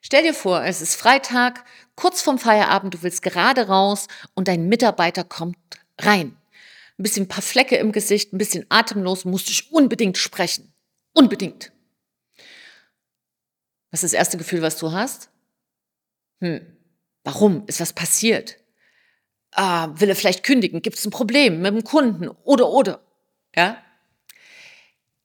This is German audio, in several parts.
Stell dir vor, es ist Freitag, kurz vorm Feierabend, du willst gerade raus und dein Mitarbeiter kommt rein. Ein bisschen ein paar Flecke im Gesicht, ein bisschen atemlos, musst dich unbedingt sprechen. Unbedingt. Was ist das erste Gefühl, was du hast? Hm, warum? Ist was passiert? Ah, will er vielleicht kündigen? Gibt es ein Problem mit dem Kunden? Oder, oder. Ja?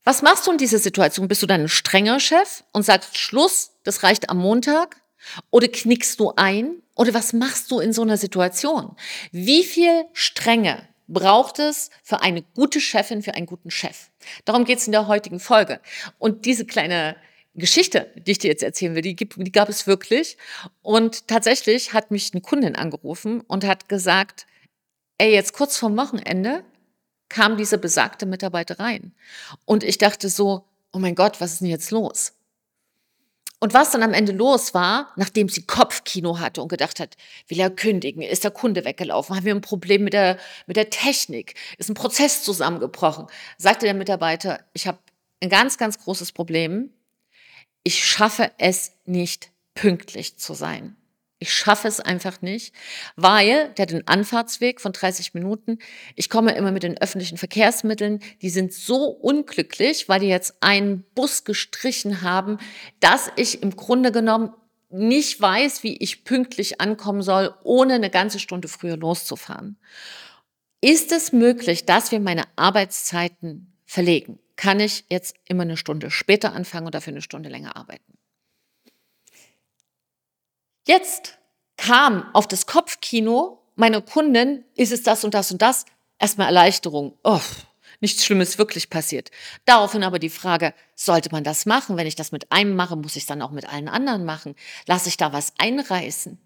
Was machst du in dieser Situation? Bist du dann ein strenger Chef und sagst Schluss, das reicht am Montag? Oder knickst du ein? Oder was machst du in so einer Situation? Wie viel Strenge braucht es für eine gute Chefin, für einen guten Chef? Darum geht es in der heutigen Folge. Und diese kleine Geschichte, die ich dir jetzt erzählen will, die, die gab es wirklich. Und tatsächlich hat mich eine Kundin angerufen und hat gesagt, ey, jetzt kurz vorm Wochenende kam diese besagte Mitarbeiter rein. Und ich dachte so, oh mein Gott, was ist denn jetzt los? Und was dann am Ende los war, nachdem sie Kopfkino hatte und gedacht hat, will er kündigen, ist der Kunde weggelaufen, haben wir ein Problem mit der, mit der Technik, ist ein Prozess zusammengebrochen, sagte der Mitarbeiter, ich habe ein ganz, ganz großes Problem. Ich schaffe es nicht, pünktlich zu sein. Ich schaffe es einfach nicht, weil der hat Anfahrtsweg von 30 Minuten. Ich komme immer mit den öffentlichen Verkehrsmitteln. Die sind so unglücklich, weil die jetzt einen Bus gestrichen haben, dass ich im Grunde genommen nicht weiß, wie ich pünktlich ankommen soll, ohne eine ganze Stunde früher loszufahren. Ist es möglich, dass wir meine Arbeitszeiten verlegen? Kann ich jetzt immer eine Stunde später anfangen oder für eine Stunde länger arbeiten? Jetzt kam auf das Kopfkino meine Kundin, ist es das und das und das? Erstmal Erleichterung. Oh, nichts Schlimmes wirklich passiert. Daraufhin aber die Frage, sollte man das machen? Wenn ich das mit einem mache, muss ich es dann auch mit allen anderen machen? Lasse ich da was einreißen?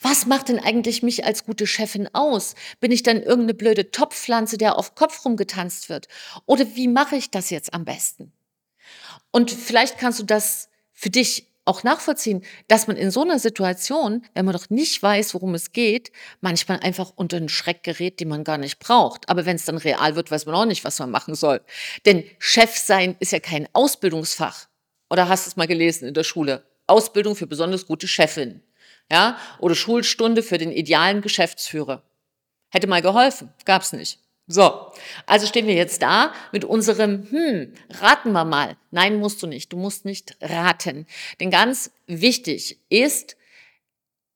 Was macht denn eigentlich mich als gute Chefin aus? Bin ich dann irgendeine blöde Topfpflanze, der auf Kopf rumgetanzt wird? Oder wie mache ich das jetzt am besten? Und vielleicht kannst du das für dich auch nachvollziehen, dass man in so einer Situation, wenn man doch nicht weiß, worum es geht, manchmal einfach unter einen Schreck gerät, den man gar nicht braucht. Aber wenn es dann real wird, weiß man auch nicht, was man machen soll. Denn Chef sein ist ja kein Ausbildungsfach. Oder hast du es mal gelesen in der Schule? Ausbildung für besonders gute Chefin. Ja? Oder Schulstunde für den idealen Geschäftsführer. Hätte mal geholfen, gab's nicht. So, also stehen wir jetzt da mit unserem, hm, raten wir mal. Nein, musst du nicht. Du musst nicht raten. Denn ganz wichtig ist,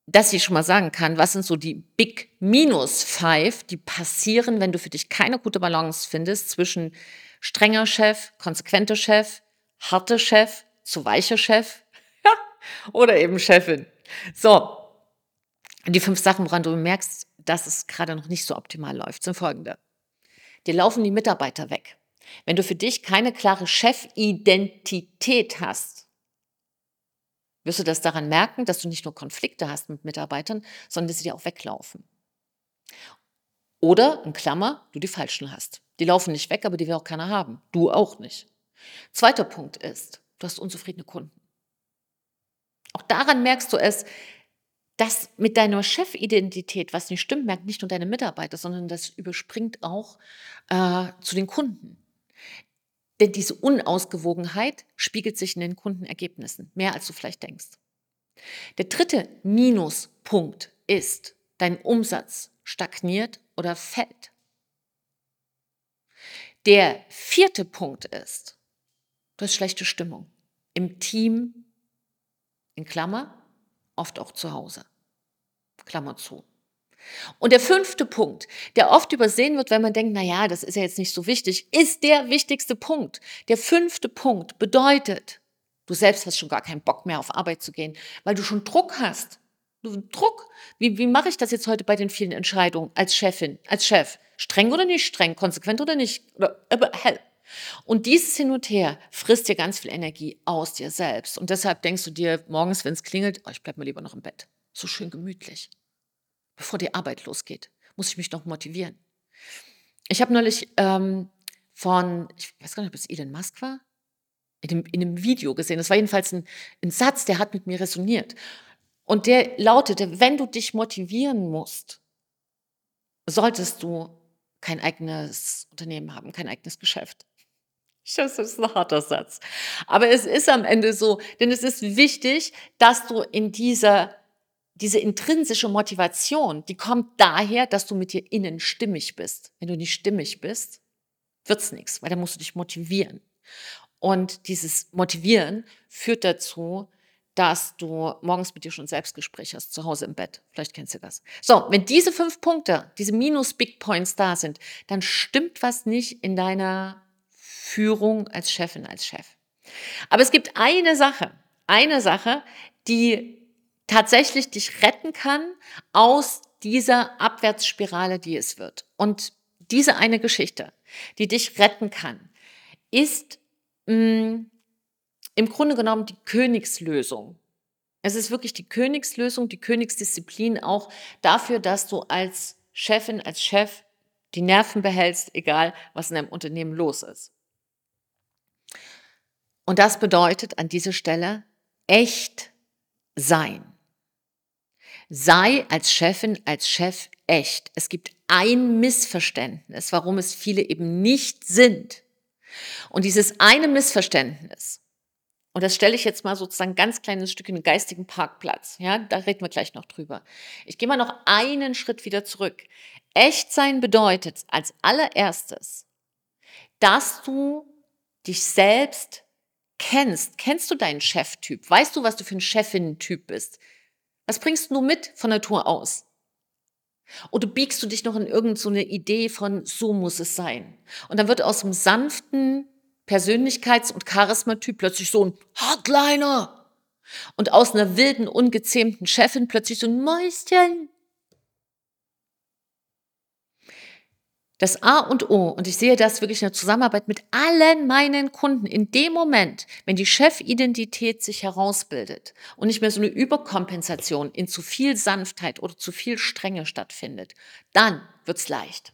dass ich schon mal sagen kann, was sind so die Big Minus Five, die passieren, wenn du für dich keine gute Balance findest zwischen strenger Chef, konsequenter Chef, harter Chef, zu weicher Chef oder eben Chefin. So, die fünf Sachen, woran du merkst, dass es gerade noch nicht so optimal läuft, sind folgende. Dir laufen die Mitarbeiter weg. Wenn du für dich keine klare Chefidentität hast, wirst du das daran merken, dass du nicht nur Konflikte hast mit Mitarbeitern, sondern dass sie dir auch weglaufen. Oder, in Klammer, du die Falschen hast. Die laufen nicht weg, aber die will auch keiner haben. Du auch nicht. Zweiter Punkt ist, du hast unzufriedene Kunden. Auch daran merkst du es, das mit deiner Chefidentität, was nicht stimmt, merkt nicht nur deine Mitarbeiter, sondern das überspringt auch äh, zu den Kunden. Denn diese Unausgewogenheit spiegelt sich in den Kundenergebnissen, mehr als du vielleicht denkst. Der dritte Minuspunkt ist, dein Umsatz stagniert oder fällt. Der vierte Punkt ist, du hast schlechte Stimmung im Team, in Klammer, oft auch zu Hause. Klammer zu. Und der fünfte Punkt, der oft übersehen wird, wenn man denkt, na ja, das ist ja jetzt nicht so wichtig, ist der wichtigste Punkt. Der fünfte Punkt bedeutet, du selbst hast schon gar keinen Bock mehr auf Arbeit zu gehen, weil du schon Druck hast. Druck. Wie, wie mache ich das jetzt heute bei den vielen Entscheidungen als Chefin, als Chef? Streng oder nicht streng, konsequent oder nicht? Aber, hell. Und dieses Hin und Her frisst dir ganz viel Energie aus dir selbst. Und deshalb denkst du dir morgens, wenn es klingelt, oh, ich bleib mal lieber noch im Bett. So schön gemütlich bevor die Arbeit losgeht, muss ich mich noch motivieren. Ich habe neulich ähm, von, ich weiß gar nicht, ob es Elon Musk war, in einem, in einem Video gesehen. Das war jedenfalls ein, ein Satz, der hat mit mir resoniert. Und der lautete, wenn du dich motivieren musst, solltest du kein eigenes Unternehmen haben, kein eigenes Geschäft. Das ist ein harter Satz. Aber es ist am Ende so, denn es ist wichtig, dass du in dieser, diese intrinsische Motivation, die kommt daher, dass du mit dir innen stimmig bist. Wenn du nicht stimmig bist, wird's nichts, weil dann musst du dich motivieren. Und dieses Motivieren führt dazu, dass du morgens mit dir schon Selbstgespräch hast, zu Hause im Bett. Vielleicht kennst du das. So, wenn diese fünf Punkte, diese Minus-Big Points da sind, dann stimmt was nicht in deiner Führung als Chefin, als Chef. Aber es gibt eine Sache, eine Sache, die tatsächlich dich retten kann aus dieser Abwärtsspirale, die es wird. Und diese eine Geschichte, die dich retten kann, ist mh, mm, im Grunde genommen die Königslösung. Es ist wirklich die Königslösung, die Königsdisziplin auch dafür, dass du als Chefin, als Chef die Nerven behältst, egal was in deinem Unternehmen los ist. Und das bedeutet an dieser Stelle echt sein. Sei als Chefin, als Chef echt. Es gibt ein Missverständnis, warum es viele eben nicht sind. Und dieses eine Missverständnis, und das stelle ich jetzt mal sozusagen ganz kleines Stück in den geistigen Parkplatz. Ja, da reden wir gleich noch drüber. Ich gehe mal noch einen Schritt wieder zurück. Echt sein bedeutet als allererstes, dass du dich selbst kennst. Kennst du deinen Cheftyp? Weißt du, was du für ein Chefinnen-Typ bist? Was bringst du mit von Natur aus? Oder biegst du dich noch in irgendeine so Idee von, so muss es sein? Und dann wird aus einem sanften Persönlichkeits- und Charismatyp plötzlich so ein Hardliner. Und aus einer wilden, ungezähmten Chefin plötzlich so ein Mäuschen. Das A und O, und ich sehe das wirklich in der Zusammenarbeit mit allen meinen Kunden, in dem Moment, wenn die Chefidentität sich herausbildet und nicht mehr so eine Überkompensation in zu viel Sanftheit oder zu viel Strenge stattfindet, dann wird's leicht.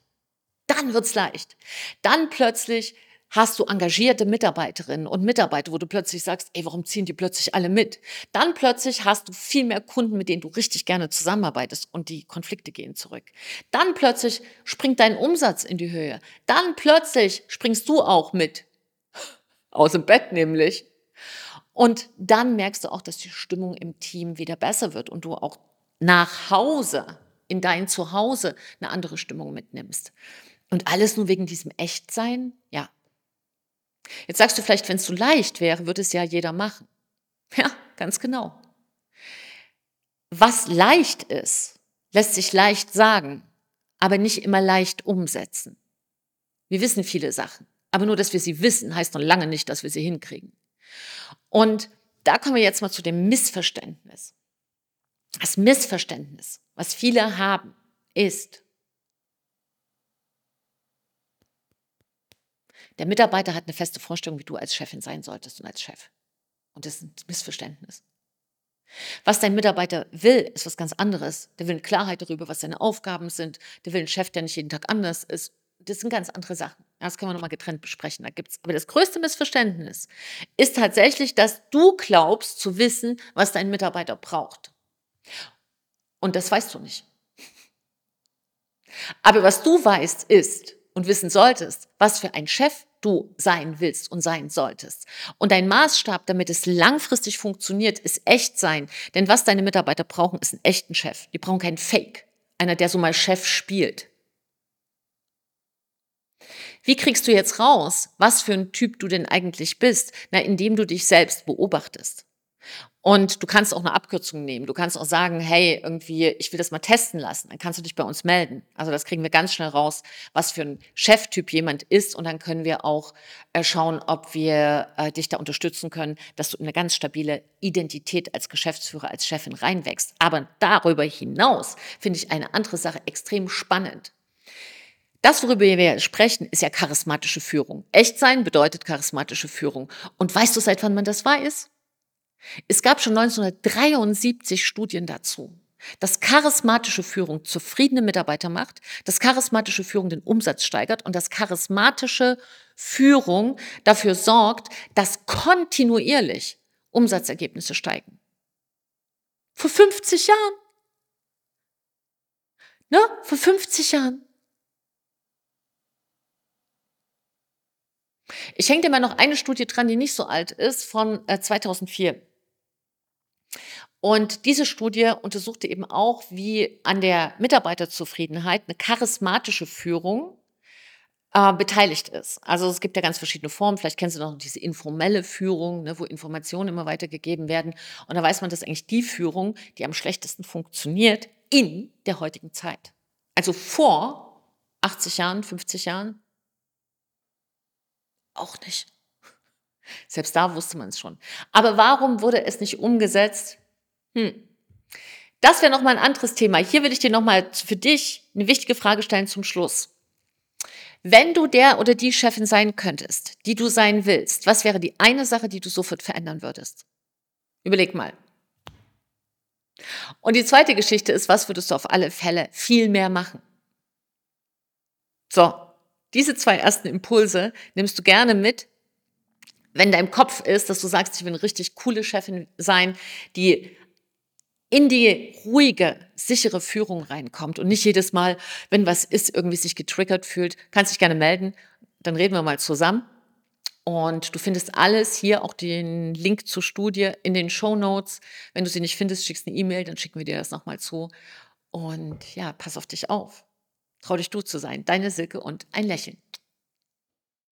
Dann wird's leicht. Dann plötzlich hast du engagierte Mitarbeiterinnen und Mitarbeiter, wo du plötzlich sagst, ey, warum ziehen die plötzlich alle mit? Dann plötzlich hast du viel mehr Kunden, mit denen du richtig gerne zusammenarbeitest und die Konflikte gehen zurück. Dann plötzlich springt dein Umsatz in die Höhe. Dann plötzlich springst du auch mit. Aus dem Bett nämlich. Und dann merkst du auch, dass die Stimmung im Team wieder besser wird und du auch nach Hause, in dein Zuhause, eine andere Stimmung mitnimmst. Und alles nur wegen diesem Echtsein? Ja, Jetzt sagst du vielleicht, wenn es so leicht wäre, würde es ja jeder machen. Ja, ganz genau. Was leicht ist, lässt sich leicht sagen, aber nicht immer leicht umsetzen. Wir wissen viele Sachen, aber nur, dass wir sie wissen, heißt noch lange nicht, dass wir sie hinkriegen. Und da kommen wir jetzt mal zu dem Missverständnis. Das Missverständnis, was viele haben, ist, Der Mitarbeiter hat eine feste Vorstellung, wie du als Chefin sein solltest und als Chef. Und das ist ein Missverständnis. Was dein Mitarbeiter will, ist was ganz anderes. Der will Klarheit darüber, was seine Aufgaben sind. Der will einen Chef, der nicht jeden Tag anders ist. Das sind ganz andere Sachen. Das können wir nochmal getrennt besprechen. Da gibt's. Aber das größte Missverständnis ist tatsächlich, dass du glaubst zu wissen, was dein Mitarbeiter braucht. Und das weißt du nicht. Aber was du weißt, ist, und wissen solltest, was für ein Chef du sein willst und sein solltest. Und dein Maßstab, damit es langfristig funktioniert, ist echt sein. Denn was deine Mitarbeiter brauchen, ist einen echten Chef. Die brauchen keinen Fake. Einer, der so mal Chef spielt. Wie kriegst du jetzt raus, was für ein Typ du denn eigentlich bist? Na, indem du dich selbst beobachtest. Und du kannst auch eine Abkürzung nehmen. Du kannst auch sagen, hey, irgendwie, ich will das mal testen lassen. Dann kannst du dich bei uns melden. Also das kriegen wir ganz schnell raus, was für ein Cheftyp jemand ist. Und dann können wir auch äh, schauen, ob wir äh, dich da unterstützen können, dass du in eine ganz stabile Identität als Geschäftsführer, als Chefin reinwächst. Aber darüber hinaus finde ich eine andere Sache extrem spannend. Das, worüber wir sprechen, ist ja charismatische Führung. Echt sein bedeutet charismatische Führung. Und weißt du, seit wann man das weiß? Es gab schon 1973 Studien dazu, dass charismatische Führung zufriedene Mitarbeiter macht, dass charismatische Führung den Umsatz steigert und dass charismatische Führung dafür sorgt, dass kontinuierlich Umsatzergebnisse steigen. Vor 50 Jahren. Ne? Vor 50 Jahren. Ich hänge dir mal noch eine Studie dran, die nicht so alt ist, von äh, 2004. Und diese Studie untersuchte eben auch, wie an der Mitarbeiterzufriedenheit eine charismatische Führung äh, beteiligt ist. Also es gibt ja ganz verschiedene Formen. Vielleicht kennst du noch diese informelle Führung, ne, wo Informationen immer weitergegeben werden. Und da weiß man, dass eigentlich die Führung, die am schlechtesten funktioniert in der heutigen Zeit. Also vor 80 Jahren, 50 Jahren auch nicht. Selbst da wusste man es schon. Aber warum wurde es nicht umgesetzt? Hm. Das wäre nochmal ein anderes Thema. Hier will ich dir nochmal für dich eine wichtige Frage stellen zum Schluss. Wenn du der oder die Chefin sein könntest, die du sein willst, was wäre die eine Sache, die du sofort verändern würdest? Überleg mal. Und die zweite Geschichte ist, was würdest du auf alle Fälle viel mehr machen? So, diese zwei ersten Impulse nimmst du gerne mit, wenn dein Kopf ist, dass du sagst, ich will eine richtig coole Chefin sein, die in die ruhige, sichere Führung reinkommt und nicht jedes Mal, wenn was ist, irgendwie sich getriggert fühlt, kannst dich gerne melden, dann reden wir mal zusammen. Und du findest alles hier, auch den Link zur Studie in den Show Notes. Wenn du sie nicht findest, schickst eine E-Mail, dann schicken wir dir das nochmal zu. Und ja, pass auf dich auf. Trau dich du zu sein. Deine Silke und ein Lächeln.